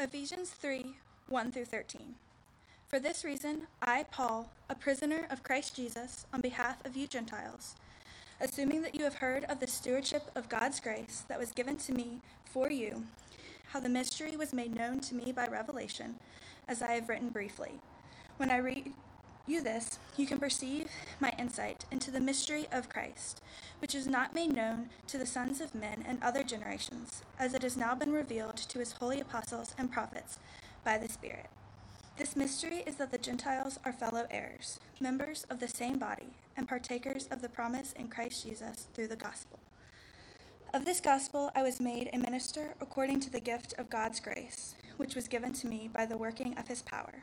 Ephesians 3 1 through 13. For this reason, I, Paul, a prisoner of Christ Jesus, on behalf of you Gentiles, assuming that you have heard of the stewardship of God's grace that was given to me for you, how the mystery was made known to me by revelation, as I have written briefly. When I read you this, you can perceive my insight into the mystery of Christ, which is not made known to the sons of men and other generations, as it has now been revealed to his holy apostles and prophets by the Spirit. This mystery is that the Gentiles are fellow heirs, members of the same body, and partakers of the promise in Christ Jesus through the gospel. Of this gospel I was made a minister according to the gift of God's grace, which was given to me by the working of his power.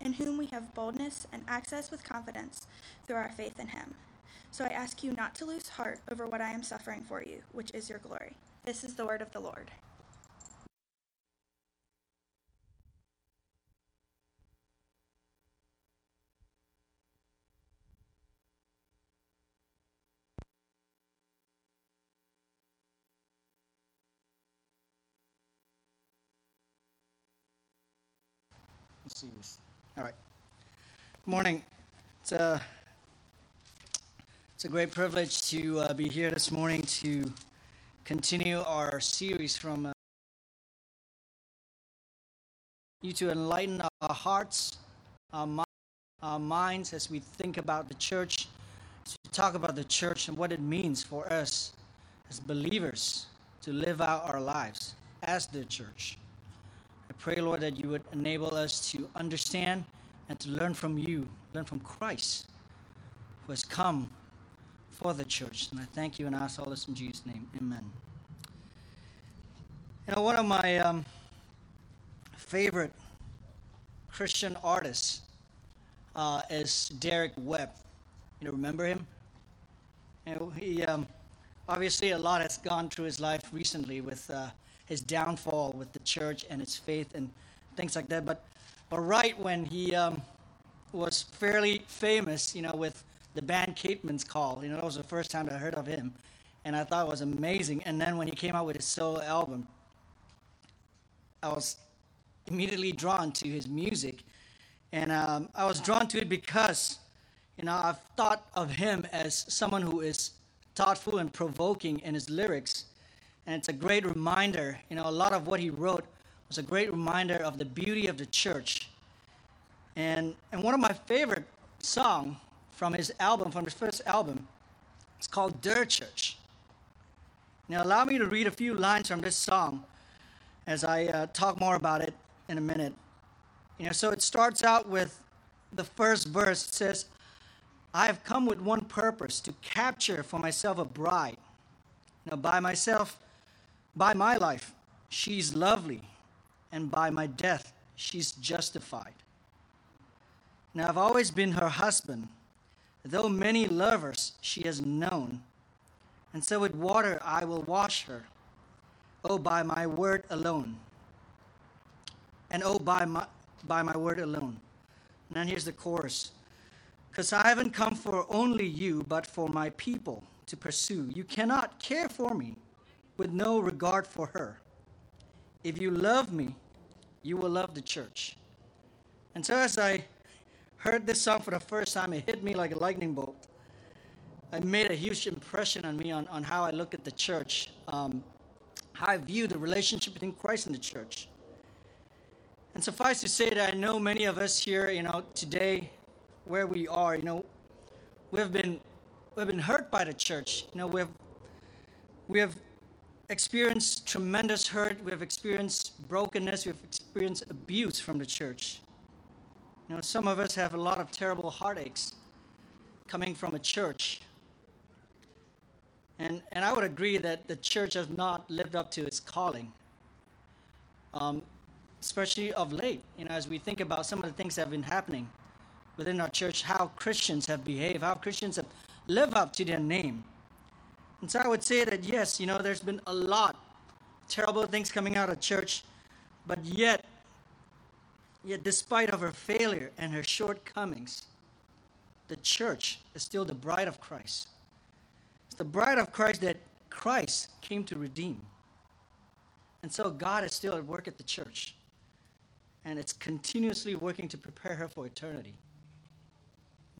in whom we have boldness and access with confidence through our faith in him. So I ask you not to lose heart over what I am suffering for you, which is your glory. This is the word of the Lord. Let's see. All right. Good morning. It's a, it's a great privilege to uh, be here this morning to continue our series from uh, you to enlighten our hearts, our, mi- our minds as we think about the church, to talk about the church and what it means for us as believers to live out our lives as the church. I pray, Lord, that you would enable us to understand and to learn from you, learn from Christ, who has come for the church. And I thank you and ask all this in Jesus' name. Amen. You know, one of my um, favorite Christian artists uh, is Derek Webb. You know, remember him? You know, he um, obviously a lot has gone through his life recently with. Uh, his downfall with the church and its faith and things like that. But, but right when he um, was fairly famous, you know, with the band Caedmon's Call, you know, that was the first time I heard of him, and I thought it was amazing. And then when he came out with his solo album, I was immediately drawn to his music, and um, I was drawn to it because, you know, I've thought of him as someone who is thoughtful and provoking in his lyrics and it's a great reminder. You know, a lot of what he wrote was a great reminder of the beauty of the church. And and one of my favorite song from his album, from his first album, it's called The Church. Now, allow me to read a few lines from this song as I uh, talk more about it in a minute. You know, so it starts out with the first verse. It says, "I have come with one purpose: to capture for myself a bride." Now, by myself, by my life, she's lovely, and by my death, she's justified. Now, I've always been her husband, though many lovers she has known, and so with water I will wash her, oh, by my word alone. And oh, by my, by my word alone. And then here's the chorus Because I haven't come for only you, but for my people to pursue. You cannot care for me with no regard for her. If you love me, you will love the church. And so, as I heard this song for the first time, it hit me like a lightning bolt. It made a huge impression on me on, on how I look at the church, um, how I view the relationship between Christ and the church. And suffice to say that I know many of us here, you know, today, where we are, you know, we've been we've been hurt by the church. You know, we've we have experienced tremendous hurt, we have experienced brokenness, we have experienced abuse from the church. You know, some of us have a lot of terrible heartaches coming from a church. And, and I would agree that the church has not lived up to its calling. Um, especially of late, you know, as we think about some of the things that have been happening within our church, how Christians have behaved, how Christians have lived up to their name. And so I would say that yes, you know, there's been a lot terrible things coming out of church, but yet, yet despite of her failure and her shortcomings, the church is still the bride of Christ. It's the bride of Christ that Christ came to redeem. And so God is still at work at the church. And it's continuously working to prepare her for eternity.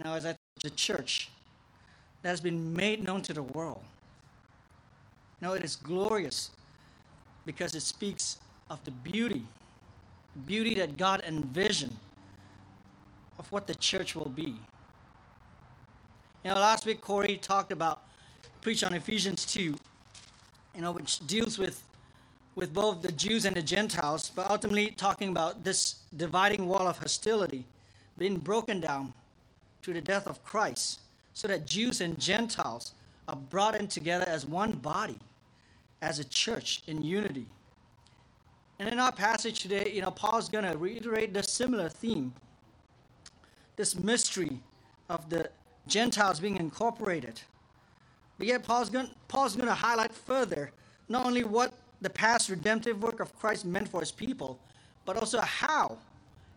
Now, as I the church that has been made known to the world. Now it is glorious because it speaks of the beauty, beauty that God envisioned of what the church will be. You know, last week Corey talked about, preached on Ephesians 2, you know, which deals with with both the Jews and the Gentiles, but ultimately talking about this dividing wall of hostility being broken down through the death of Christ, so that Jews and Gentiles are brought in together as one body, as a church in unity. And in our passage today, you know, Paul's going to reiterate the similar theme this mystery of the Gentiles being incorporated. But yet, Paul's going, Paul's going to highlight further not only what the past redemptive work of Christ meant for his people, but also how,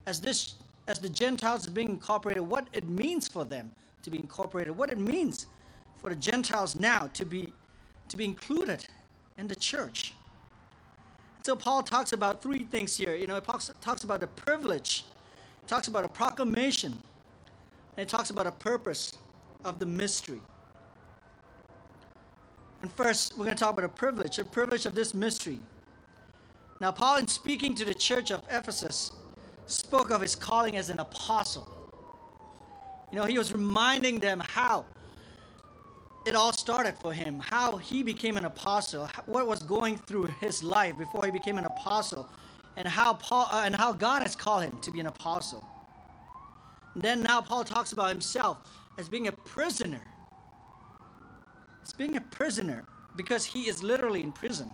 as, this, as the Gentiles are being incorporated, what it means for them to be incorporated, what it means for the Gentiles now to be, to be included in the church. So Paul talks about three things here. You know, he talks, about the privilege, talks about a proclamation, and it talks about a purpose of the mystery. And first, we're going to talk about a privilege, a privilege of this mystery. Now, Paul, in speaking to the church of Ephesus, spoke of his calling as an apostle. You know, he was reminding them how it all started for him, how he became an apostle, what was going through his life before he became an apostle, and how Paul uh, and how God has called him to be an apostle. And then now Paul talks about himself as being a prisoner. As being a prisoner because he is literally in prison.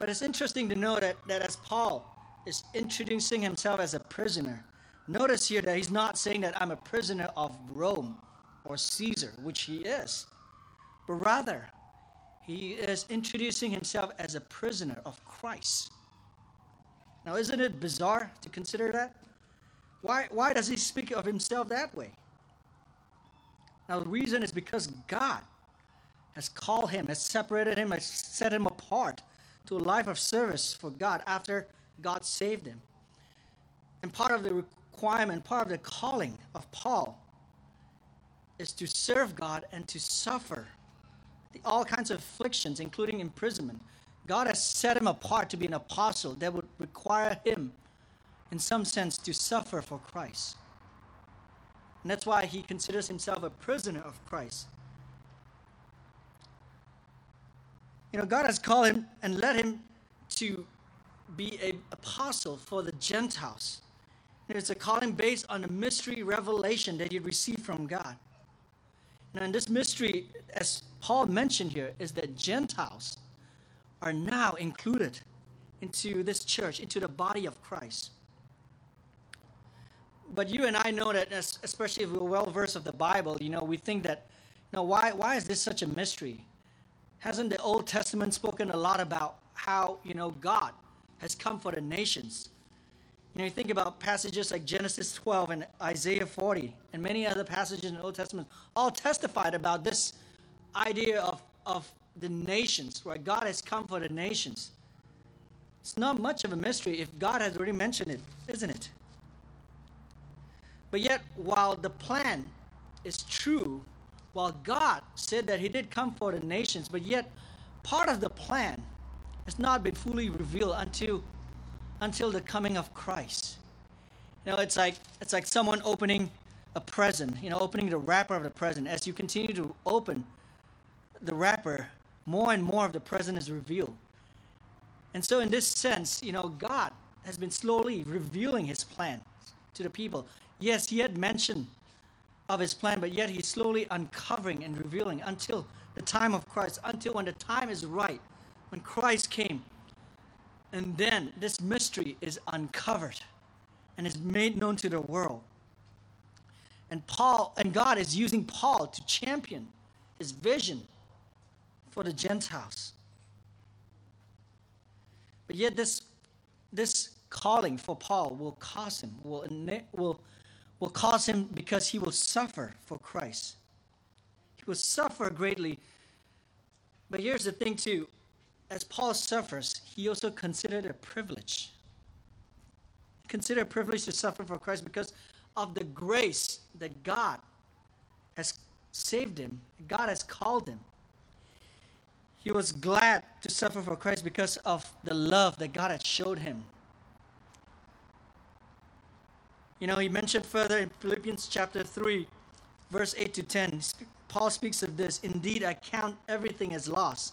But it's interesting to know that, that as Paul is introducing himself as a prisoner, notice here that he's not saying that I'm a prisoner of Rome or Caesar, which he is, but rather he is introducing himself as a prisoner of Christ. Now, isn't it bizarre to consider that? Why, why does he speak of himself that way? Now, the reason is because God has called him, has separated him, has set him apart to a life of service for God after God saved him. And part of the requirement, part of the calling of Paul is to serve God and to suffer the, all kinds of afflictions, including imprisonment. God has set him apart to be an apostle that would require him, in some sense, to suffer for Christ. And that's why he considers himself a prisoner of Christ. You know, God has called him and led him to be an apostle for the Gentiles. And it's a calling based on the mystery revelation that he received from God. And this mystery, as Paul mentioned here, is that Gentiles are now included into this church, into the body of Christ. But you and I know that, especially if we're well versed of the Bible, you know, we think that, you know, why, why is this such a mystery? Hasn't the Old Testament spoken a lot about how, you know, God has come for the nations? You know, you think about passages like Genesis 12 and Isaiah 40 and many other passages in the Old Testament, all testified about this idea of, of the nations, where God has come for the nations. It's not much of a mystery if God has already mentioned it, isn't it? But yet, while the plan is true, while God said that He did come for the nations, but yet part of the plan has not been fully revealed until until the coming of Christ. You know, it's like it's like someone opening a present, you know, opening the wrapper of the present. As you continue to open the wrapper, more and more of the present is revealed. And so in this sense, you know, God has been slowly revealing his plan to the people. Yes, he had mentioned of his plan, but yet he's slowly uncovering and revealing until the time of Christ, until when the time is right, when Christ came And then this mystery is uncovered and is made known to the world. And Paul and God is using Paul to champion his vision for the Gentiles. But yet this this calling for Paul will cause him will will will cause him because he will suffer for Christ. He will suffer greatly. But here's the thing too, as Paul suffers, he also considered a privilege. Consider a privilege to suffer for Christ because of the grace that God has saved him, God has called him. He was glad to suffer for Christ because of the love that God had showed him. You know, he mentioned further in Philippians chapter 3, verse 8 to 10, Paul speaks of this Indeed, I count everything as loss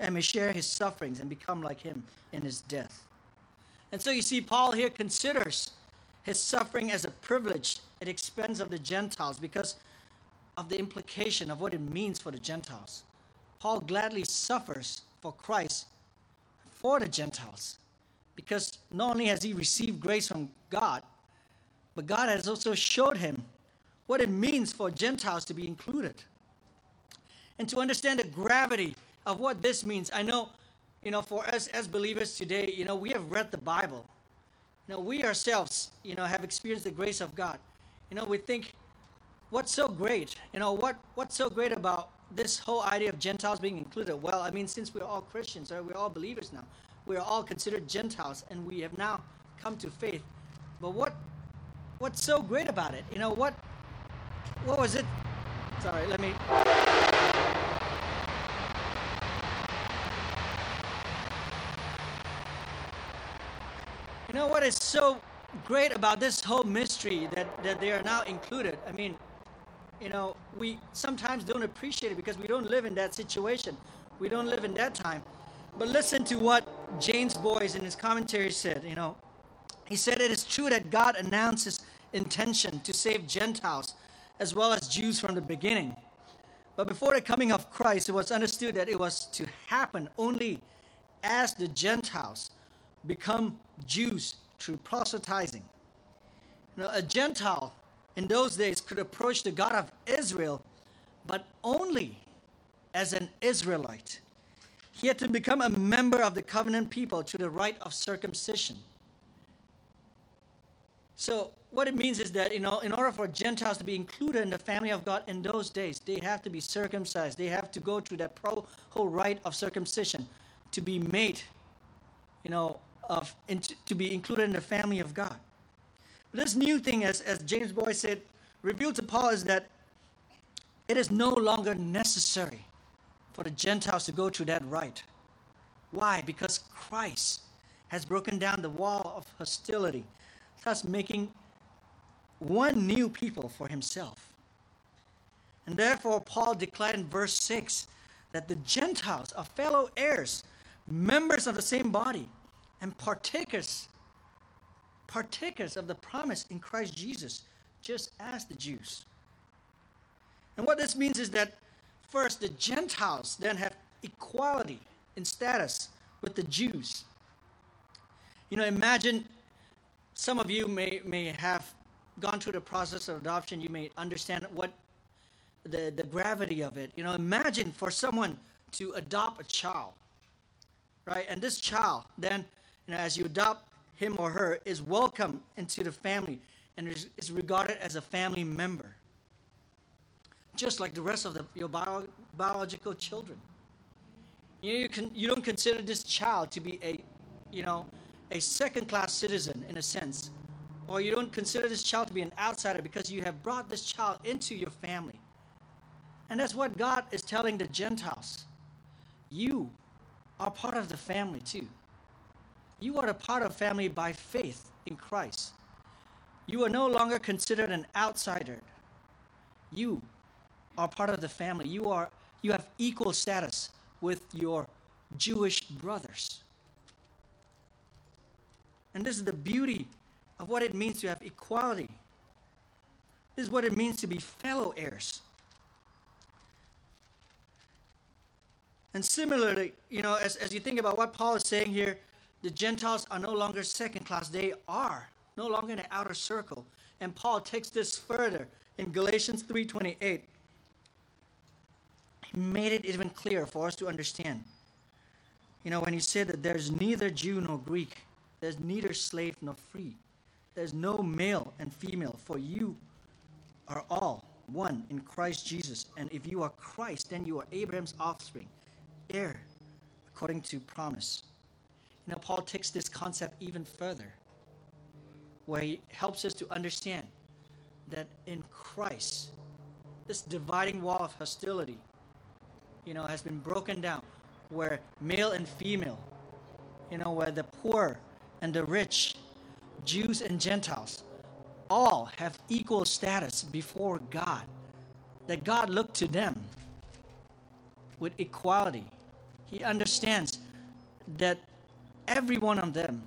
and may share his sufferings and become like him in his death. And so you see, Paul here considers his suffering as a privilege at expense of the Gentiles because of the implication of what it means for the Gentiles. Paul gladly suffers for Christ for the Gentiles because not only has he received grace from God, but God has also showed him what it means for Gentiles to be included. And to understand the gravity of what this means, I know, you know, for us as believers today, you know, we have read the Bible. You know, we ourselves, you know, have experienced the grace of God. You know, we think, what's so great? You know, what what's so great about this whole idea of Gentiles being included? Well, I mean, since we're all Christians, right, we're all believers now. We are all considered Gentiles, and we have now come to faith. But what what's so great about it? You know, what what was it? Sorry, let me know what is so great about this whole mystery that, that they are now included? I mean, you know, we sometimes don't appreciate it because we don't live in that situation. We don't live in that time. But listen to what James Boice in his commentary said, you know. He said it is true that God announces intention to save Gentiles as well as Jews from the beginning. But before the coming of Christ, it was understood that it was to happen only as the Gentiles become Jews through proselytizing. Now, a Gentile in those days could approach the God of Israel, but only as an Israelite. He had to become a member of the covenant people to the rite of circumcision. So, what it means is that, you know, in order for Gentiles to be included in the family of God in those days, they have to be circumcised. They have to go through that pro- whole rite of circumcision to be made, you know, of to be included in the family of God. This new thing, as, as James Boice said, revealed to Paul is that it is no longer necessary for the Gentiles to go through that rite. Why? Because Christ has broken down the wall of hostility, thus making one new people for himself. And therefore, Paul declared in verse 6 that the Gentiles are fellow heirs, members of the same body, and partakers partakers of the promise in Christ Jesus just as the Jews. And what this means is that first the Gentiles then have equality in status with the Jews. You know, imagine some of you may may have gone through the process of adoption, you may understand what the, the gravity of it. You know, imagine for someone to adopt a child, right? And this child then know, as you adopt him or her, is welcome into the family and is, is regarded as a family member, just like the rest of the, your bio, biological children. You, know, you, can, you don't consider this child to be a, you know, a second-class citizen in a sense, or you don't consider this child to be an outsider because you have brought this child into your family. And that's what God is telling the Gentiles. You are part of the family too. You are a part of family by faith in Christ. You are no longer considered an outsider. You are part of the family. You are you have equal status with your Jewish brothers. And this is the beauty of what it means to have equality. This is what it means to be fellow heirs. And similarly, you know, as, as you think about what Paul is saying here, the Gentiles are no longer second class. They are no longer in the outer circle. And Paul takes this further in Galatians 3:28. He made it even clearer for us to understand. You know, when he said that there's neither Jew nor Greek, there's neither slave nor free, there's no male and female, for you are all one in Christ Jesus. And if you are Christ, then you are Abraham's offspring, heir according to promise. Know, Paul takes this concept even further, where he helps us to understand that in Christ, this dividing wall of hostility, you know, has been broken down, where male and female, you know, where the poor and the rich, Jews and Gentiles, all have equal status before God. That God looked to them with equality. He understands that every one of them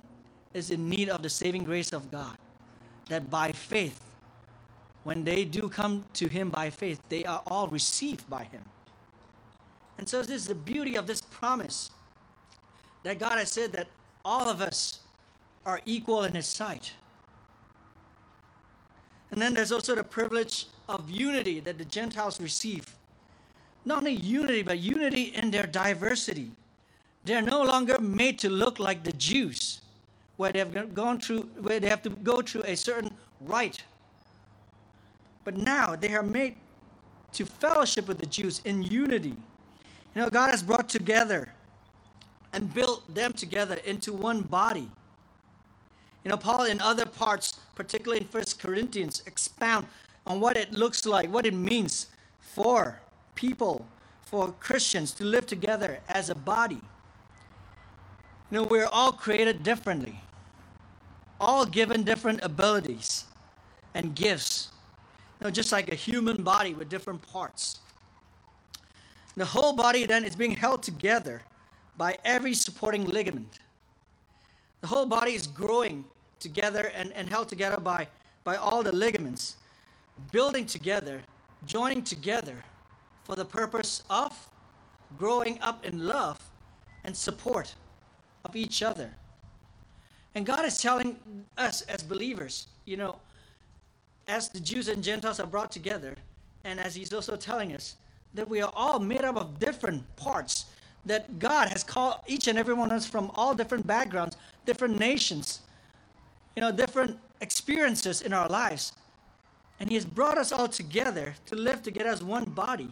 is in need of the saving grace of God. That by faith, when they do come to Him by faith, they are all received by Him. And so, this is the beauty of this promise that God has said that all of us are equal in His sight. And then there's also the privilege of unity that the Gentiles receive. Not only unity, but unity in their diversity. They're no longer made to look like the Jews, where they have gone through, where they have to go through a certain rite. But now they are made to fellowship with the Jews in unity. You know, God has brought together and built them together into one body. You know, Paul in other parts, particularly in First Corinthians, expound on what it looks like, what it means for people, for Christians to live together as a body. You know, we're all created differently, all given different abilities and gifts. You know, just like a human body with different parts. The whole body then is being held together by every supporting ligament. The whole body is growing together and, and held together by, by all the ligaments, building together, joining together for the purpose of growing up in love and support of each other. And God is telling us as believers, you know, as the Jews and Gentiles are brought together, and as He's also telling us, that we are all made up of different parts, that God has called each and every one of us from all different backgrounds, different nations, you know, different experiences in our lives. And He has brought us all together to live together as one body.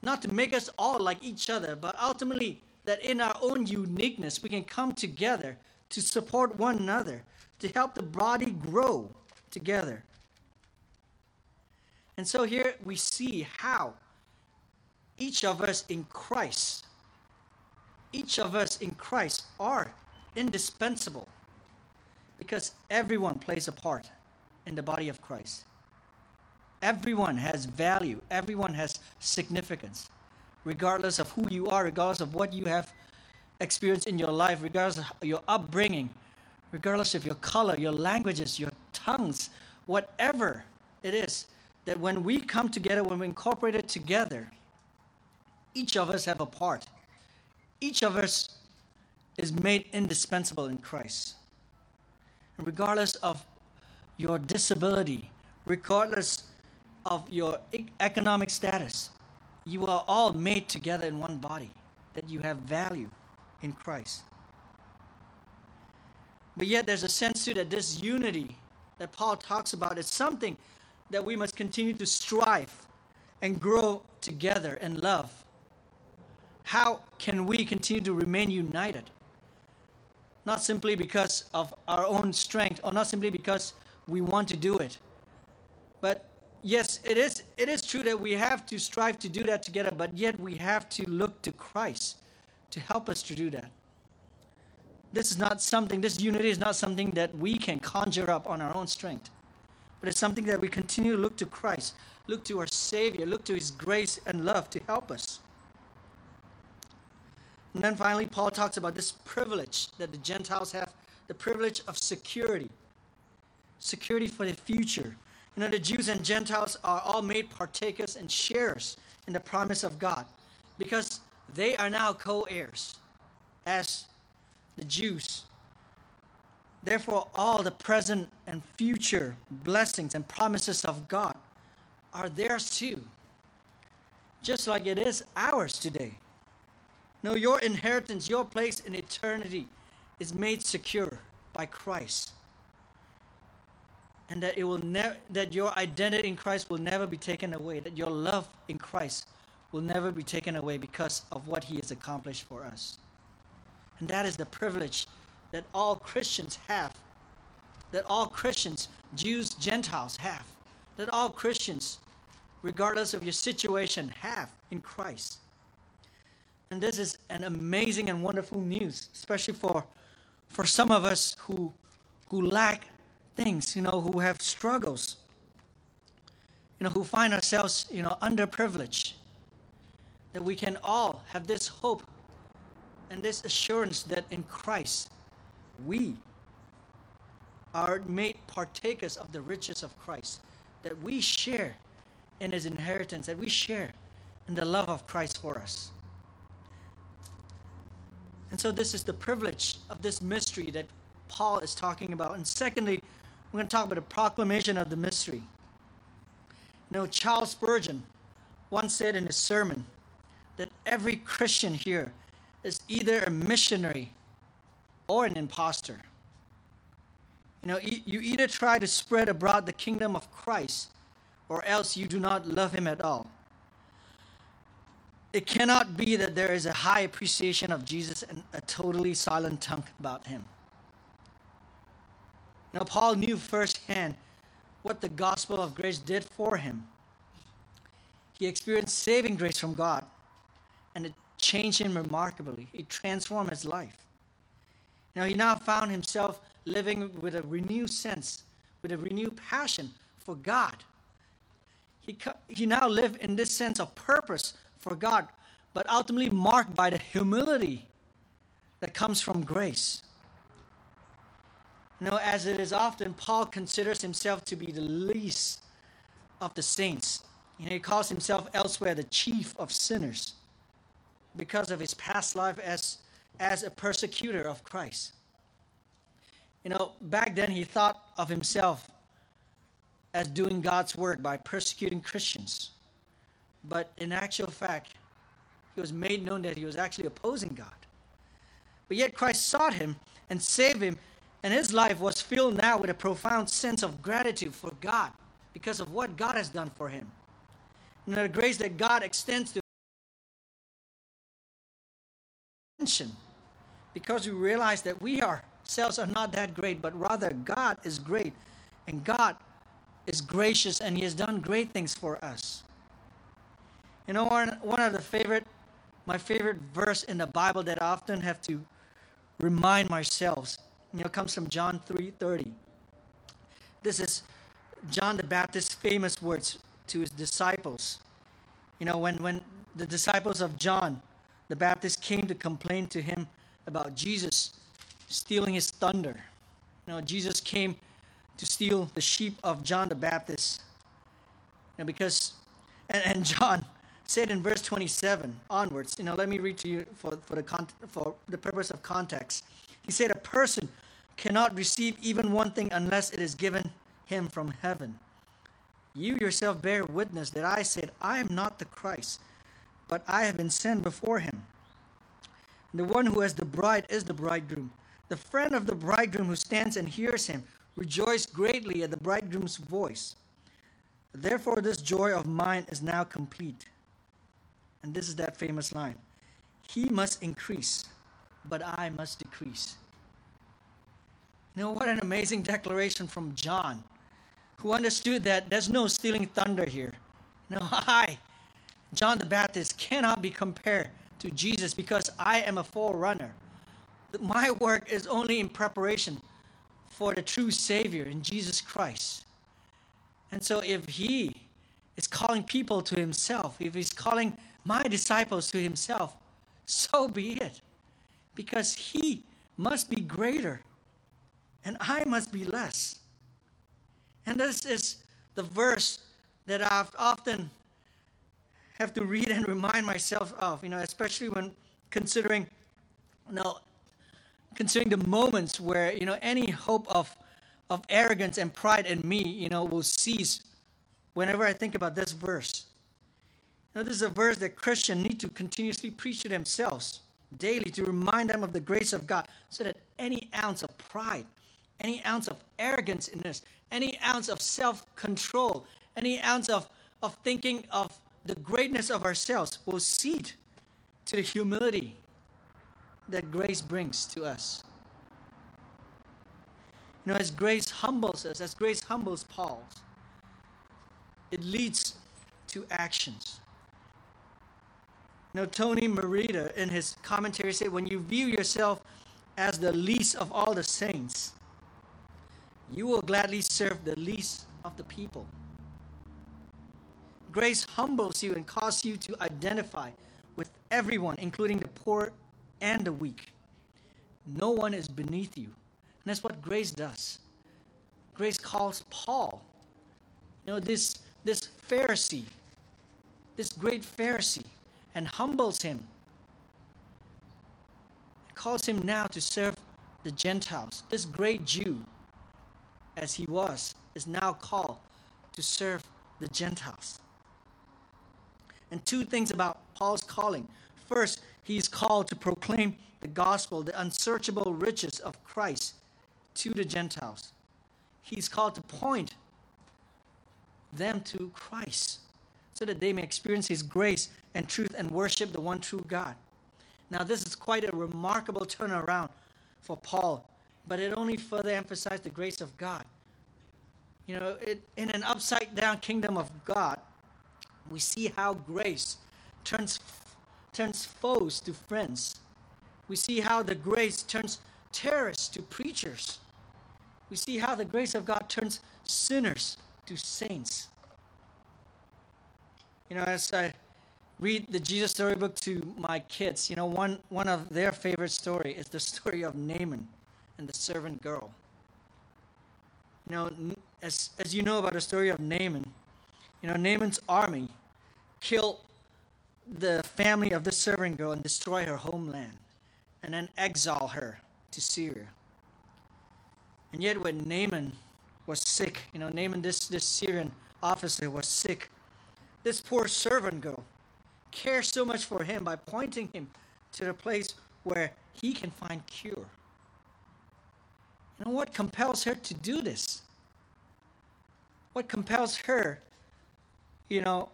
Not to make us all like each other, but ultimately that in our own uniqueness we can come together to support one another, to help the body grow together. And so here we see how each of us in Christ, each of us in Christ are indispensable because everyone plays a part in the body of Christ. Everyone has value, everyone has significance, regardless of who you are, regardless of what you have experienced in your life, regardless of your upbringing, regardless of your color, your languages, your tongues, whatever it is that when we come together, when we incorporate it together, each of us have a part. Each of us is made indispensable in Christ. And regardless of your disability, regardless of your economic status, you are all made together in one body, that you have value in Christ. But yet, there's a sense too that this unity that Paul talks about is something that we must continue to strive and grow together in love. How can we continue to remain united? Not simply because of our own strength or not simply because we want to do it. But yes, it is it is true that we have to strive to do that together, but yet we have to look to Christ to help us to do that. This is not something, this unity is not something that we can conjure up on our own strength, but it's something that we continue to look to Christ, look to our Savior, look to His grace and love to help us. And then finally, Paul talks about this privilege that the Gentiles have the privilege of security, security for the future. You know, the Jews and Gentiles are all made partakers and sharers in the promise of God because they are now co heirs as the Jews. Therefore, all the present and future blessings and promises of God are theirs too, just like it is ours today. No, your inheritance, your place in eternity is made secure by Christ. And that it will never that your identity in Christ will never be taken away, that your love in Christ will never be taken away because of what he has accomplished for us. And that is the privilege that all Christians have. That all Christians, Jews, Gentiles, have. That all Christians, regardless of your situation, have in Christ. And this is an amazing and wonderful news, especially for, for some of us who, who lack things, you know, who have struggles, you know, who find ourselves, you know, underprivileged. That we can all have this hope and this assurance that in Christ we are made partakers of the riches of Christ, that we share in his inheritance, that we share in the love of Christ for us. And so, this is the privilege of this mystery that Paul is talking about. And secondly, we're going to talk about the proclamation of the mystery. You know, Charles Spurgeon once said in his sermon that every Christian here is either a missionary or an impostor. You know, you either try to spread abroad the kingdom of Christ or else you do not love him at all. It cannot be that there is a high appreciation of Jesus and a totally silent tongue about him. Now, Paul knew firsthand what the gospel of grace did for him. He experienced saving grace from God, and it changed him remarkably. It transformed his life. Now, he now found himself living with a renewed sense, with a renewed passion for God. He, he now lived in this sense of purpose for God, but ultimately marked by the humility that comes from grace. Know, as it is often, Paul considers himself to be the least of the saints. You know, he calls himself elsewhere the chief of sinners because of his past life as, as a persecutor of Christ. You know, back then he thought of himself as doing God's work by persecuting Christians. But in actual fact, he was made known that he was actually opposing God. But yet Christ sought him and saved him, and his life was filled now with a profound sense of gratitude for God because of what God has done for him. And the grace that God extends to because we realize that we ourselves are not that great, but rather God is great and God is gracious and He has done great things for us. You know, one, one of the favorite, my favorite verse in the Bible that I often have to remind myself, you know, comes from John 3:30. This is John the Baptist's famous words to his disciples. You know, when, when the disciples of John the Baptist came to complain to him about Jesus stealing his thunder. You know, Jesus came to steal the sheep of John the Baptist. And because, and, and John said in verse 27 onwards, you know, let me read to you for, for, the, con- for the purpose of context. He said, A person cannot receive even one thing unless it is given him from heaven. You yourself bear witness that I said, I am not the Christ, but I have been sent before him. The one who has the bride is the bridegroom. The friend of the bridegroom who stands and hears him rejoice greatly at the bridegroom's voice. Therefore, this joy of mine is now complete. And this is that famous line He must increase, but I must decrease. You know, what an amazing declaration from John, who understood that there's no stealing thunder here. No, I, John the Baptist, cannot be compared to Jesus because I am a forerunner. my work is only in preparation for the true Savior in Jesus Christ. And so if He is calling people to Himself, if He's calling my disciples to Himself, so be it. Because He must be greater and I must be less. And this is the verse that I've often have to read and remind myself of, you know, especially when considering, you know, considering the moments where, you know, any hope of, of arrogance and pride in me, you know, will cease whenever I think about this verse. Now, this is a verse that Christians need to continuously preach to themselves daily to remind them of the grace of God so that any ounce of pride, any ounce of arrogance in us, any ounce of self control, any ounce of, of thinking of the greatness of ourselves will cede to the humility that grace brings to us. You know, as grace humbles us, as grace humbles Paul, it leads to actions. Know, Tony Merida, in his commentary said, when you view yourself as the least of all the saints, you will gladly serve the least of the people. Grace humbles you and causes you to identify with everyone, including the poor and the weak. No one is beneath you. And that's what grace does. Grace calls Paul, you know, this, this Pharisee, this great Pharisee, and humbles him. Calls him now to serve the Gentiles. This great Jew, as he was, is now called to serve the Gentiles. And two things about Paul's calling. First, he's called to proclaim the gospel, the unsearchable riches of Christ to the Gentiles. He's called to point them to Christ so that they may experience his grace and truth and worship the one true God. Now, this is quite a remarkable turnaround for Paul, but it only further emphasized the grace of God. You know, it, in an upside down kingdom of God, we see how grace turns, turns foes to friends. We see how the grace turns terrorists to preachers. We see how the grace of God turns sinners to saints. You know, as I read the Jesus storybook to my kids, you know, one, one of their favorite story is the story of Naaman and the servant girl. You know, as, as you know about the story of Naaman, you know, Naaman's army killed the family of the servant girl and destroy her homeland and then exile her to Syria. And yet when Naaman was sick, you know, Naaman, this, this Syrian officer was sick, this poor servant girl cares so much for him by pointing him to the place where he can find cure. And what compels her to do this? What compels her, you know,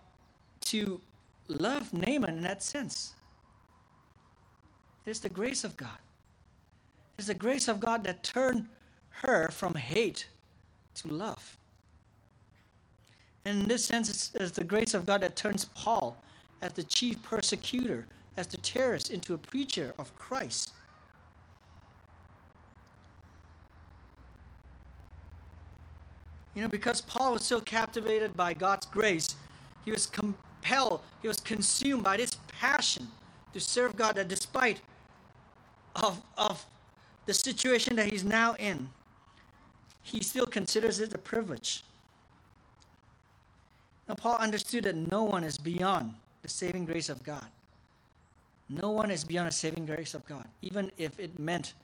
to love Naaman in that sense? It's the grace of God. It's the grace of God that turned her from hate to love. And in this sense, it's, the grace of God that turns Paul as the chief persecutor, as the terrorist, into a preacher of Christ. You know, because Paul was so captivated by God's grace, he was compelled, he was consumed by this passion to serve God that despite of, of the situation that he's now in, he still considers it a privilege. Now, Paul understood that no one is beyond the saving grace of God. No one is beyond the saving grace of God, even if it meant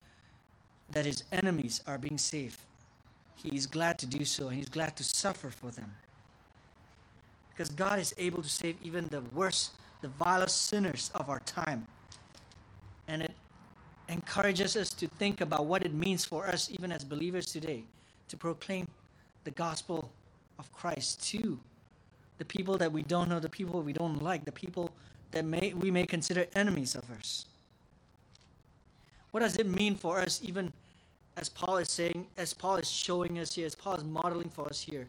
that his enemies are being saved. He is glad to do so, and he's glad to suffer for them. Because God is able to save even the worst, the vilest sinners of our time. And it encourages us to think about what it means for us, even as believers today, to proclaim the gospel of Christ to the people that we don't know, the people we don't like, the people that may, we may consider enemies of us. What does it mean for us, even as Paul is saying, as Paul is showing us here, as Paul is modeling for us here,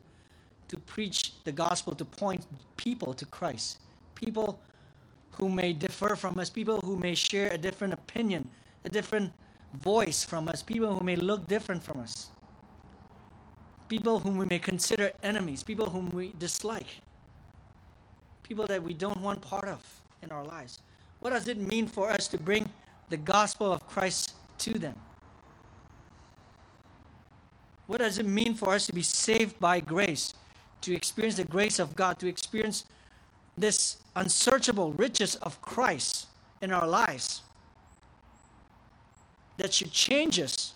to preach the gospel, to point people to Christ? People who may differ from us, people who may share a different opinion, a different voice from us, people who may look different from us, people whom we may consider enemies, people whom we dislike, people that we don't want part of in our lives. What does it mean for us to bring the gospel of Christ to them? What does it mean for us to be saved by grace, to experience the grace of God, to experience this unsearchable riches of Christ in our lives? That should change us,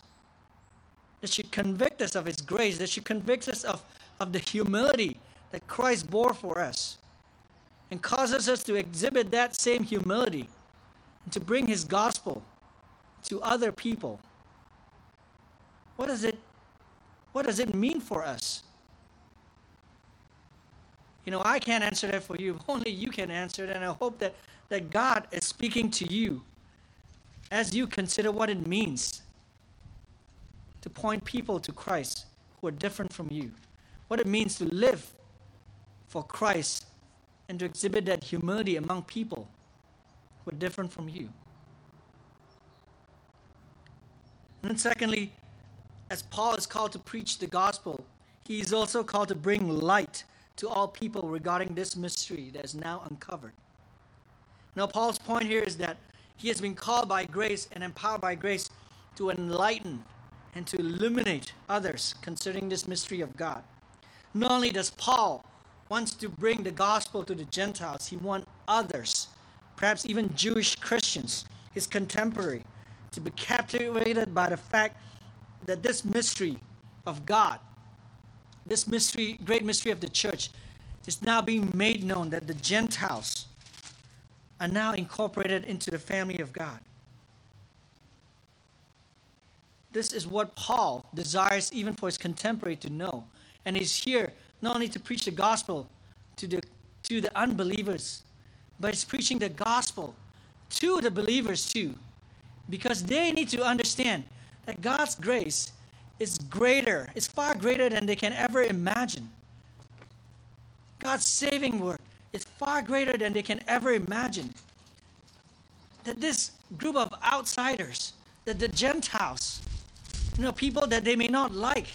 that should convict us of His grace, that should convict us of, of the humility that Christ bore for us, and causes us to exhibit that same humility and to bring His gospel to other people. What does it what does it mean for us? You know, I can't answer that for you. Only you can answer it. And I hope that, that God is speaking to you as you consider what it means to point people to Christ who are different from you. What it means to live for Christ and to exhibit that humility among people who are different from you. And then, secondly, as Paul is called to preach the gospel, he is also called to bring light to all people regarding this mystery that is now uncovered. Now, Paul's point here is that he has been called by grace and empowered by grace to enlighten and to illuminate others concerning this mystery of God. Not only does Paul wants to bring the gospel to the Gentiles, he wants others, perhaps even Jewish Christians, his contemporary, to be captivated by the fact that this mystery of God, this mystery, great mystery of the church, is now being made known that the Gentiles are now incorporated into the family of God. This is what Paul desires even for his contemporary to know. And he's here not only to preach the gospel to the, to the unbelievers, but it's preaching the gospel to the believers too. Because they need to understand that God's grace is greater, it's far greater than they can ever imagine. God's saving work is far greater than they can ever imagine. That this group of outsiders, that the Gentiles, you know, people that they may not like,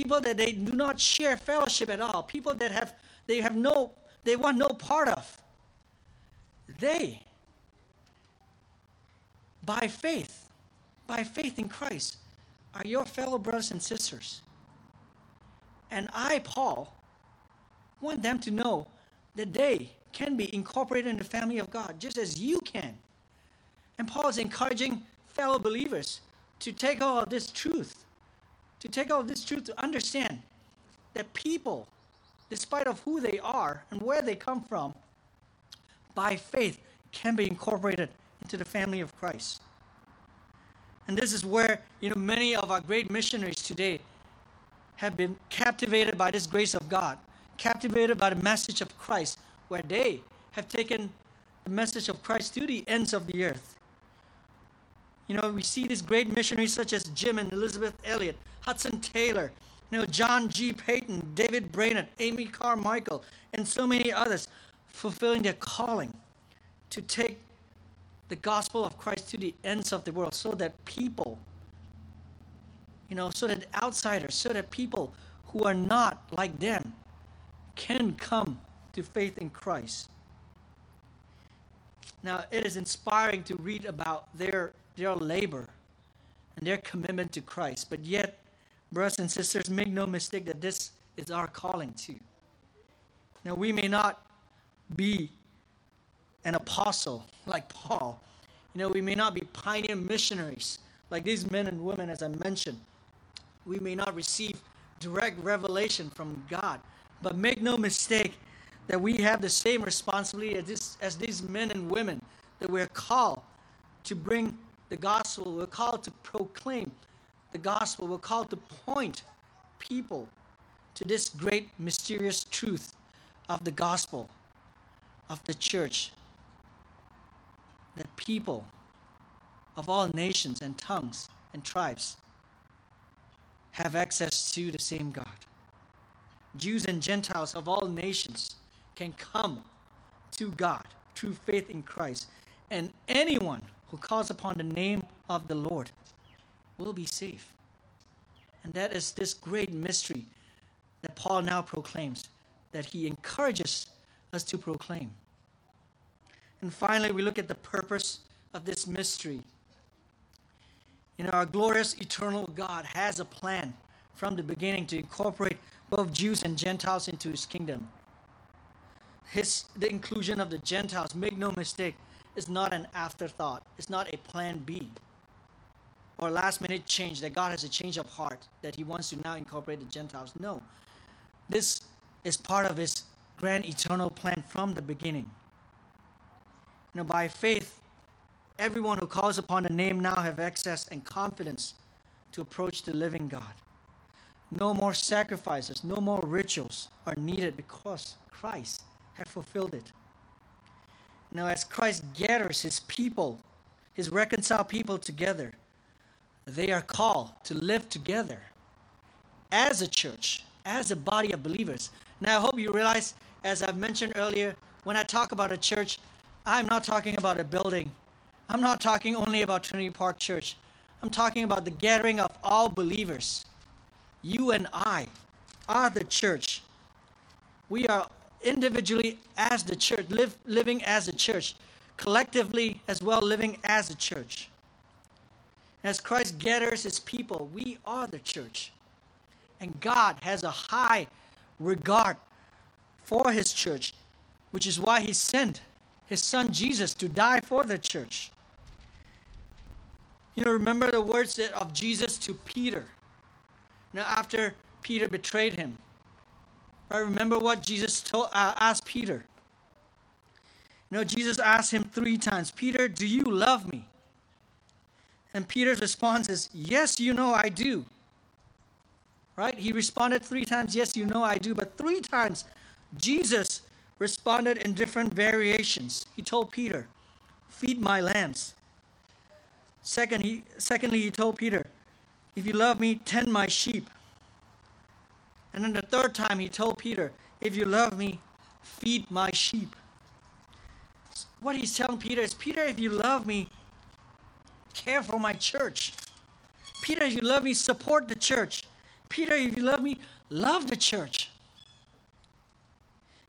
people that they do not share fellowship at all, people that have they have no they want no part of. They by faith by faith in Christ are your fellow brothers and sisters. And I, Paul, want them to know that they can be incorporated in the family of God just as you can. And Paul is encouraging fellow believers to take all of this truth, to take all this truth to understand that people, despite of who they are and where they come from, by faith can be incorporated into the family of Christ. And this is where, you know, many of our great missionaries today have been captivated by this grace of God, captivated by the message of Christ, where they have taken the message of Christ to the ends of the earth. You know, we see these great missionaries such as Jim and Elizabeth Elliot, Hudson Taylor, you know, John G. Paton, David Brainerd, Amy Carmichael, and so many others fulfilling their calling to take the gospel of Christ to the ends of the world so that people, you know, so that outsiders, so that people who are not like them can come to faith in Christ. Now, it is inspiring to read about their, their labor and their commitment to Christ, but yet, brothers and sisters, make no mistake that this is our calling too. Now, we may not be an apostle like Paul. You know, we may not be pioneer missionaries like these men and women, as I mentioned. We may not receive direct revelation from God. But make no mistake that we have the same responsibility as, this, as these men and women, that we're called to bring the gospel, we're called to proclaim the gospel, we're called to point people to this great mysterious truth of the gospel of the church that people of all nations and tongues and tribes have access to the same God. Jews and Gentiles of all nations can come to God through faith in Christ. And anyone who calls upon the name of the Lord will be saved. And that is this great mystery that Paul now proclaims, that he encourages us to proclaim. And finally, we look at the purpose of this mystery. You know, our glorious eternal God has a plan from the beginning to incorporate both Jews and Gentiles into his kingdom. His, the inclusion of the Gentiles, make no mistake, is not an afterthought. It's not a plan B or last minute change that God has a change of heart that he wants to now incorporate the Gentiles. No. This is part of his grand eternal plan from the beginning. You know, by faith, everyone who calls upon the name now have access and confidence to approach the living God. No more sacrifices, no more rituals are needed because Christ had fulfilled it. Now, as Christ gathers his people, his reconciled people together, they are called to live together as a church, as a body of believers. Now, I hope you realize, as I've mentioned earlier, when I talk about a church, I'm not talking about a building. I'm not talking only about Trinity Park Church. I'm talking about the gathering of all believers. You and I are the church. We are individually as the church, live, living as a church, collectively as well living as a church. As Christ gathers his people, we are the church. And God has a high regard for his church, which is why he sent his son Jesus to die for the church. You know, remember the words of Jesus to Peter. Now, after Peter betrayed him, right? Remember what Jesus told, uh, asked Peter. You know, Jesus asked him three times, Peter, do you love me? And Peter's response is, Yes, you know I do. Right? He responded three times, Yes, you know I do. But three times, Jesus responded in different variations. He told Peter, Feed my lambs. Second, he, secondly, he told Peter, If you love me, tend my sheep. And then the third time, he told Peter, If you love me, feed my sheep. What he's telling Peter is, Peter, if you love me, care for my church. Peter, if you love me, support the church. Peter, if you love me, love the church.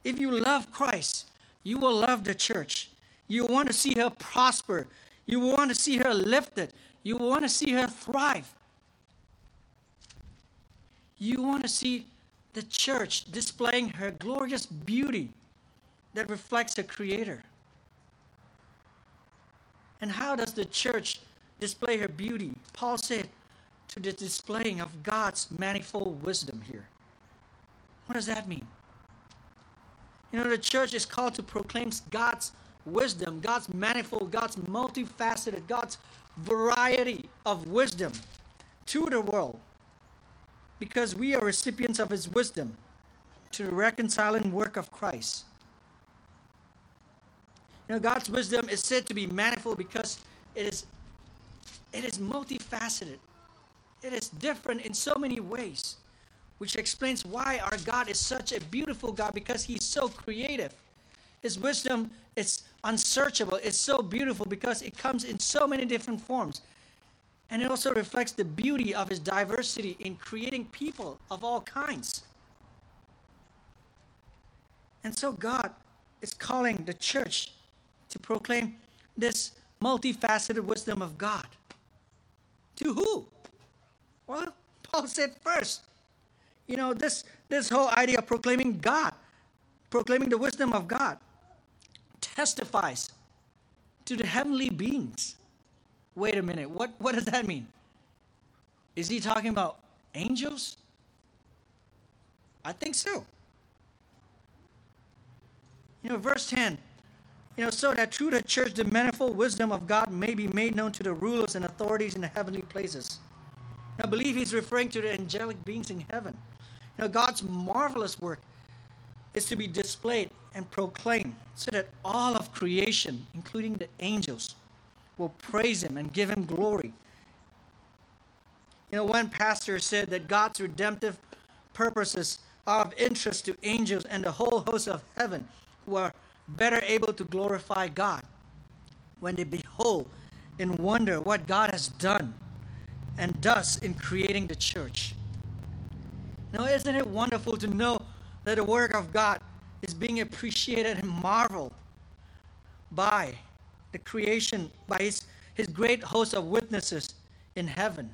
If you love Christ, you will love the church. You want to see her prosper. You want to see her lifted. You want to see her thrive. You want to see the church displaying her glorious beauty that reflects her Creator. And how does the church display her beauty? Paul said, to the displaying of God's manifold wisdom here. What does that mean? You know, the church is called to proclaim God's wisdom, God's manifold, God's multifaceted, God's variety of wisdom to the world because we are recipients of His wisdom to the reconciling work of Christ. You know, God's wisdom is said to be manifold because it is, it is multifaceted. It is different in so many ways, which explains why our God is such a beautiful God because He's so creative. His wisdom is unsearchable. It's so beautiful because it comes in so many different forms. And it also reflects the beauty of His diversity in creating people of all kinds. And so God is calling the church to proclaim this multifaceted wisdom of God. To who? Well, Paul said first. You know, this, this whole idea of proclaiming God, proclaiming the wisdom of God, testifies to the heavenly beings. Wait a minute, what, what does that mean? Is he talking about angels? I think so. You know, verse 10 you know, so that through the church the manifold wisdom of God may be made known to the rulers and authorities in the heavenly places. I believe he's referring to the angelic beings in heaven. You know, God's marvelous work is to be displayed and proclaimed so that all of creation, including the angels, will praise him and give him glory. You know, one pastor said that God's redemptive purposes are of interest to angels and the whole host of heaven who are better able to glorify God when they behold and wonder what God has done and does in creating the church. Now, isn't it wonderful to know that the work of God is being appreciated and marveled by the creation, by His, his great host of witnesses in heaven?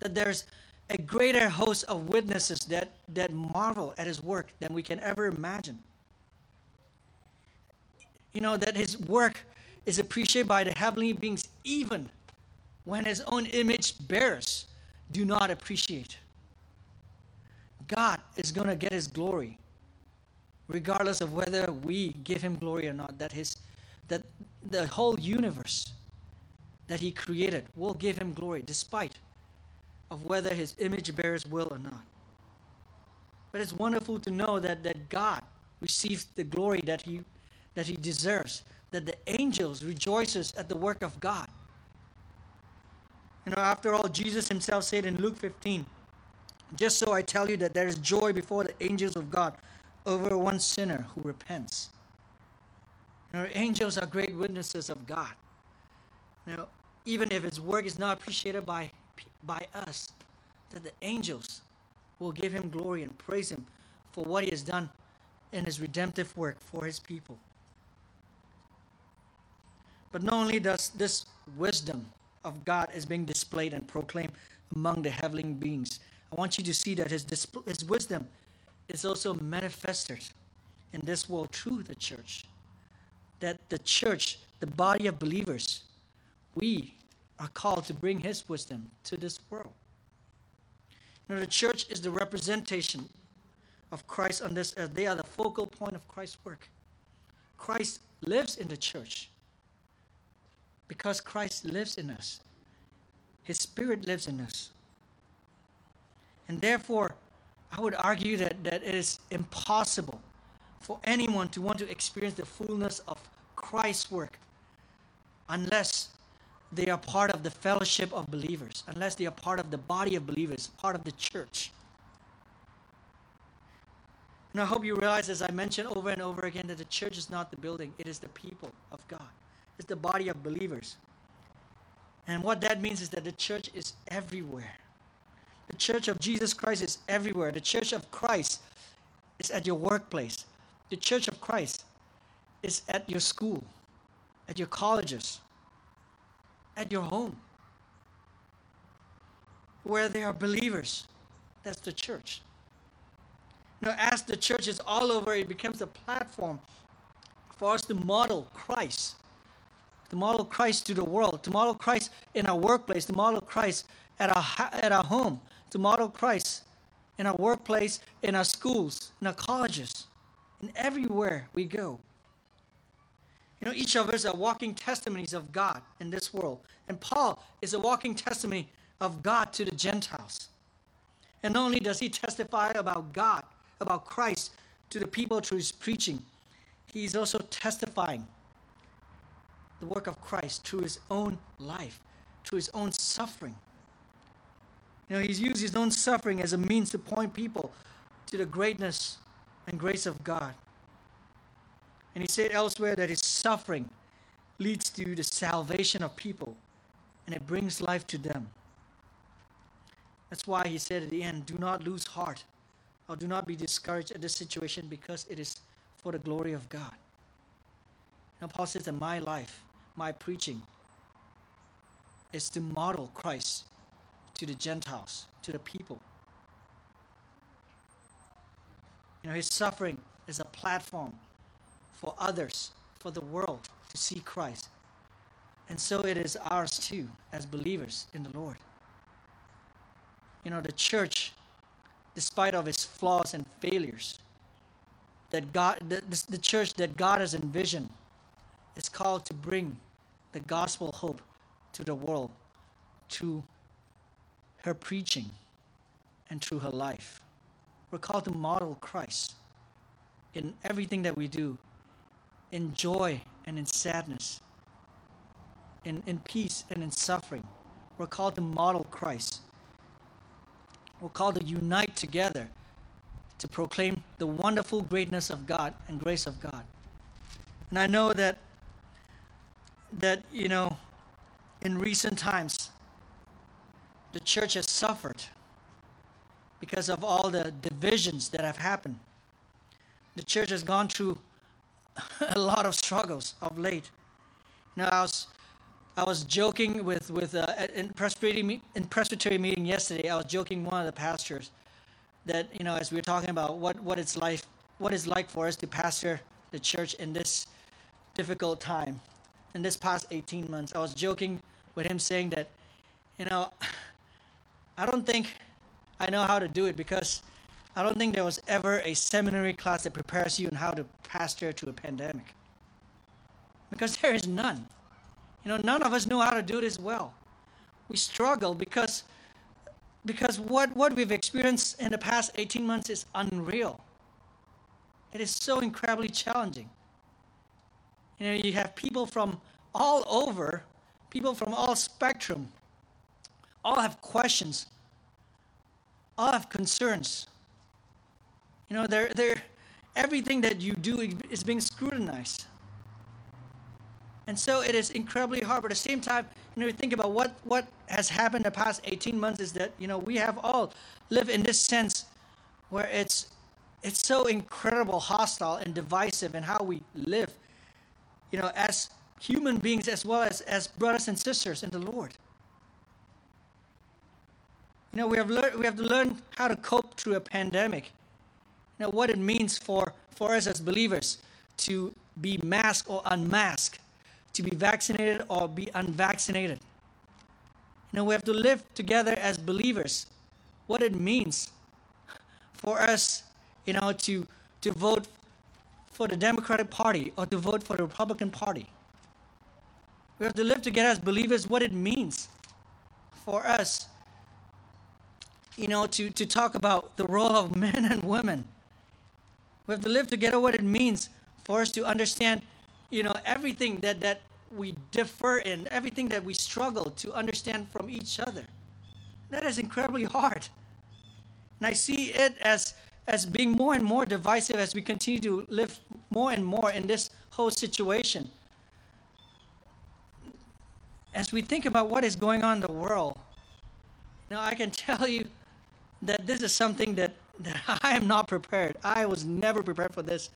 That there's a greater host of witnesses that, that marvel at His work than we can ever imagine. You know, that His work is appreciated by the heavenly beings even when His own image bearers do not appreciate. God is going to get his glory regardless of whether we give him glory or not that his that the whole universe that he created will give him glory despite of whether his image bearers will or not but it's wonderful to know that that God receives the glory that he that he deserves that the angels rejoices at the work of God you know after all Jesus himself said in Luke 15 just so I tell you that there is joy before the angels of God over one sinner who repents. Our angels are great witnesses of God. Now, even if his work is not appreciated by, by us, that the angels will give him glory and praise him for what he has done in his redemptive work for his people. But not only does this wisdom of God is being displayed and proclaimed among the heavenly beings, I want you to see that his, his wisdom is also manifested in this world through the church. That the church, the body of believers, we are called to bring his wisdom to this world. Now, the church is the representation of Christ on this earth. They are the focal point of Christ's work. Christ lives in the church because Christ lives in us. His Spirit lives in us. And therefore, I would argue that, that it is impossible for anyone to want to experience the fullness of Christ's work unless they are part of the fellowship of believers, unless they are part of the body of believers, part of the church. And I hope you realize, as I mentioned over and over again, that the church is not the building, it is the people of God, it's the body of believers. And what that means is that the church is everywhere. The church of Jesus Christ is everywhere. The church of Christ is at your workplace. The church of Christ is at your school, at your colleges, at your home. Where there are believers, that's the church. Now, as the church is all over, it becomes a platform for us to model Christ, to model Christ to the world, to model Christ in our workplace, to model Christ at our, at our home, to model Christ in our workplace, in our schools, in our colleges, and everywhere we go. You know, each of us are walking testimonies of God in this world. And Paul is a walking testimony of God to the Gentiles. And not only does he testify about God, about Christ to the people through his preaching, he is also testifying the work of Christ through his own life, through his own suffering. You know, he's used his own suffering as a means to point people to the greatness and grace of God. And he said elsewhere that his suffering leads to the salvation of people and it brings life to them. That's why he said at the end, do not lose heart or do not be discouraged at this situation because it is for the glory of God. Now, Paul says that my life, my preaching, is to model Christ to the Gentiles, to the people. You know, his suffering is a platform for others, for the world to see Christ. And so it is ours too, as believers in the Lord. You know, the church, despite of its flaws and failures, that God, the, the church that God has envisioned, is called to bring the gospel hope to the world, to her preaching and through her life. We're called to model Christ in everything that we do, in joy and in sadness, in, in peace and in suffering. We're called to model Christ. We're called to unite together to proclaim the wonderful greatness of God and grace of God. And I know that that you know in recent times the church has suffered because of all the divisions that have happened. The church has gone through a lot of struggles of late. Now, I was, I was joking with, with uh, in, Presbytery, in Presbytery meeting yesterday, I was joking one of the pastors that, you know, as we were talking about what, what it's like, what it's like for us to pastor the church in this difficult time, in this past 18 months. I was joking with him saying that, you know, I don't think I know how to do it because I don't think there was ever a seminary class that prepares you on how to pastor to a pandemic. Because there is none. You know, none of us know how to do this well. We struggle because because what, what we've experienced in the past 18 months is unreal. It is so incredibly challenging. You know, you have people from all over, people from all spectrum, all have questions, all have concerns. You know, they're, they're, everything that you do is being scrutinized. And so it is incredibly hard. But at the same time, you know, you think about what, what has happened the past 18 months is that, you know, we have all lived in this sense where it's it's so incredible hostile and divisive in how we live, you know, as human beings as well as, as brothers and sisters in the Lord. You know, we have, learned we have to learn how to cope through a pandemic. You know, what it means for, for us as believers to be masked or unmasked, to be vaccinated or be unvaccinated. You know, we have to live together as believers. What it means for us, you know, to, to vote for the Democratic Party or to vote for the Republican Party. We have to live together as believers, what it means for us you know, to, to talk about the role of men and women. We have to live together what it means for us to understand, you know, everything that, that we differ in, everything that we struggle to understand from each other. That is incredibly hard. And I see it as, as being more and more divisive as we continue to live more and more in this whole situation. As we think about what is going on in the world, now I can tell you that this is something that, that I am not prepared. I was never prepared for this.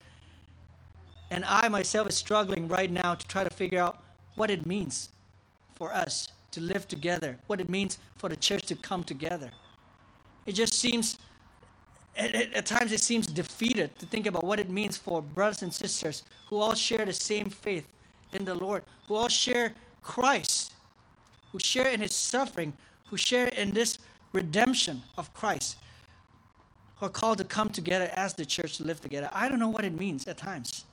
And I myself is struggling right now to try to figure out what it means for us to live together, what it means for the church to come together. It just seems, at, at, times, it seems defeated to think about what it means for brothers and sisters who all share the same faith in the Lord, who all share Christ, who share in his suffering, who share in this redemption of Christ who are called to come together as the church to live together. I don't know what it means at times.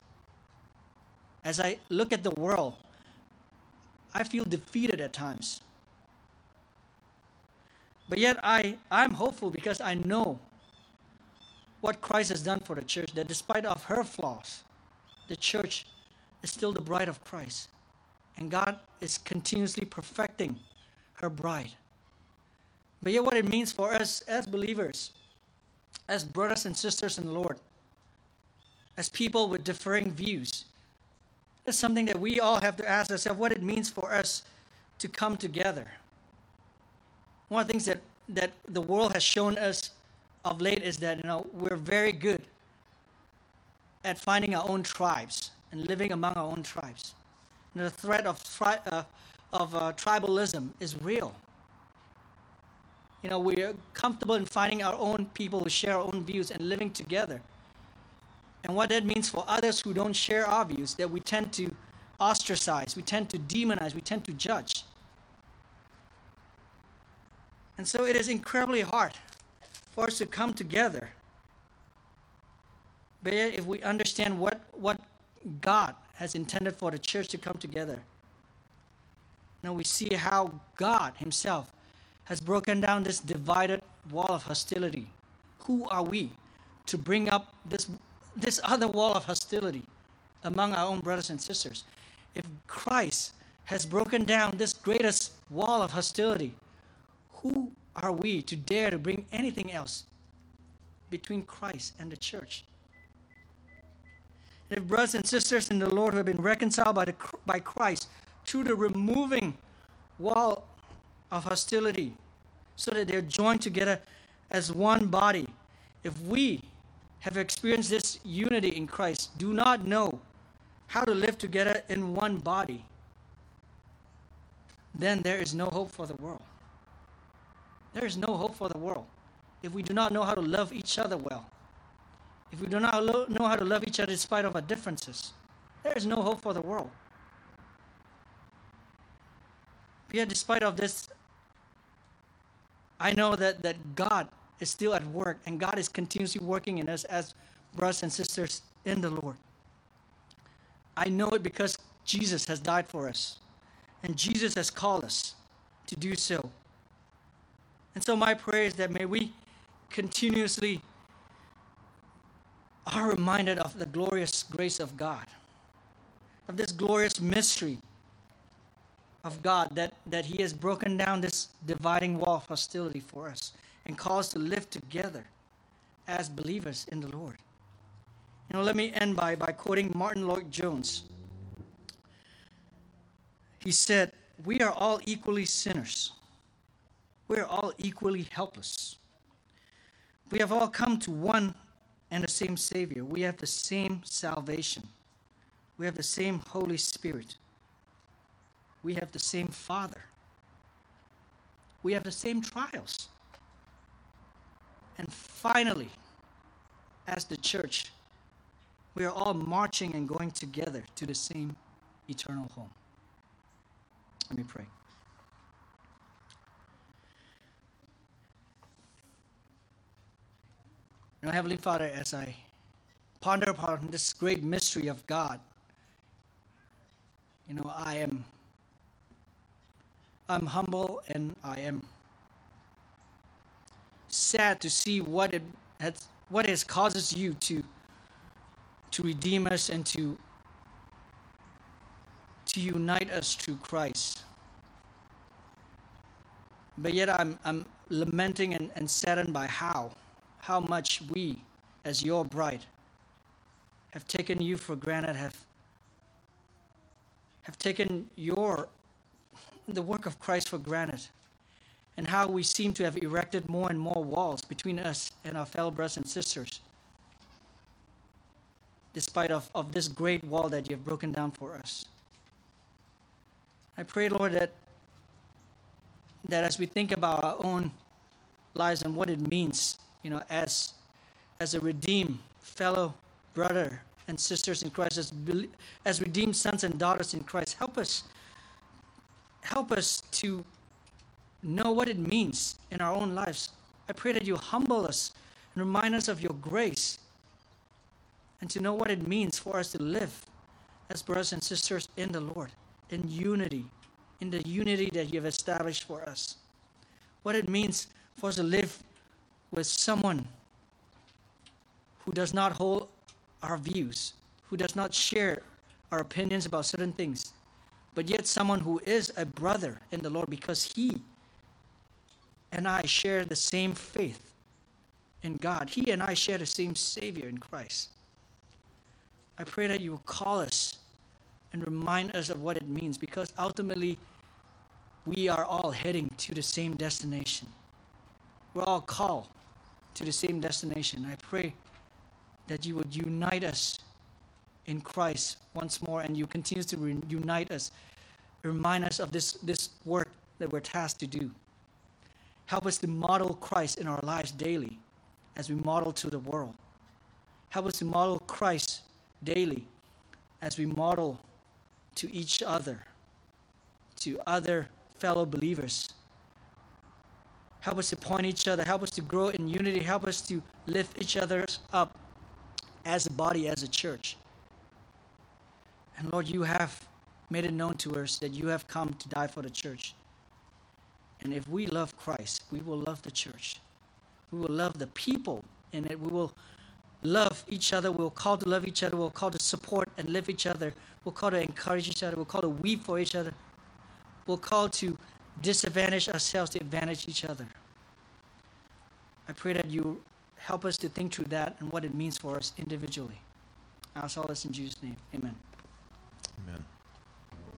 As I look at the world, I feel defeated at times. But yet I, I'm hopeful because I know what Christ has done for the church, that despite of her flaws, the church is still the bride of Christ. And God is continuously perfecting her bride. But yet, what it means for us as believers, as brothers and sisters in the Lord, as people with differing views, that's something that we all have to ask ourselves what it means for us to come together. One of the things that, that the world has shown us of late is that you know we're very good at finding our own tribes and living among our own tribes. The threat of, tri- uh, of uh, tribalism is real. You know, we're comfortable in finding our own people who share our own views and living together. And what that means for others who don't share our views, that we tend to ostracize, we tend to demonize, we tend to judge. And so it is incredibly hard for us to come together. But if we understand what, what God has intended for the church to come together, now we see how God Himself has broken down this divided wall of hostility. Who are we to bring up this, this other wall of hostility among our own brothers and sisters? If Christ has broken down this greatest wall of hostility, who are we to dare to bring anything else between Christ and the church? If brothers and sisters in the Lord who have been reconciled by, the, by Christ through the removing wall of hostility so that they're joined together as one body. If we have experienced this unity in Christ, do not know how to live together in one body, then there is no hope for the world. There is no hope for the world if we do not know how to love each other well. If we do not lo- know how to love each other in spite of our differences, there is no hope for the world. Yet, despite of this, I know that, that God is still at work and God is continuously working in us as brothers and sisters in the Lord. I know it because Jesus has died for us and Jesus has called us to do so. And so, my prayer is that may we continuously are reminded of the glorious grace of God, of this glorious mystery of God that, that He has broken down this dividing wall of hostility for us and calls to live together as believers in the Lord. You know, let me end by, by quoting Martyn Lloyd-Jones. He said, We are all equally sinners. We are all equally helpless. We have all come to one and the same Savior. We have the same salvation. We have the same Holy Spirit. We have the same Father. We have the same trials. And finally, as the church, we are all marching and going together to the same eternal home. Let me pray. Now, Heavenly Father, as I ponder upon this great mystery of God, you know, I am I'm humble and I am sad to see what it has what has causes you to to redeem us and to to unite us to Christ. But yet I'm I'm lamenting and, and saddened by how how much we, as your bride, have taken you for granted, have, have taken your the work of Christ for granted, and how we seem to have erected more and more walls between us and our fellow brothers and sisters, despite of, of this great wall that you have broken down for us. I pray, Lord, that that as we think about our own lives and what it means you know, as as a redeemed fellow brother and sisters in Christ, as, as redeemed sons and daughters in Christ, help us help us to know what it means in our own lives. I pray that you humble us and remind us of your grace and to know what it means for us to live as brothers and sisters in the Lord, in unity, in the unity that you have established for us. What it means for us to live with someone who does not hold our views, who does not share our opinions about certain things, but yet someone who is a brother in the Lord because he and I share the same faith in God. He and I share the same Savior in Christ. I pray that you will call us and remind us of what it means because ultimately we are all heading to the same destination. We're all called to the same destination. I pray that you would unite us in Christ once more and you continue to re- unite us, remind us of this, this work that we're tasked to do. Help us to model Christ in our lives daily as we model to the world. Help us to model Christ daily as we model to each other, to other fellow believers Help us to point each other. Help us to grow in unity. Help us to lift each other up as a body, as a church. And Lord, you have made it known to us that you have come to die for the church. And if we love Christ, we will love the church. We will love the people in it. We will love each other. We'll call to love each other. We'll call to support and live each other. We'll call to encourage each other. We'll call to weep for each other. We'll call to disadvantage ourselves to advantage each other. I pray that you help us to think through that and what it means for us individually. I ask all this in Jesus' name. Amen. Amen.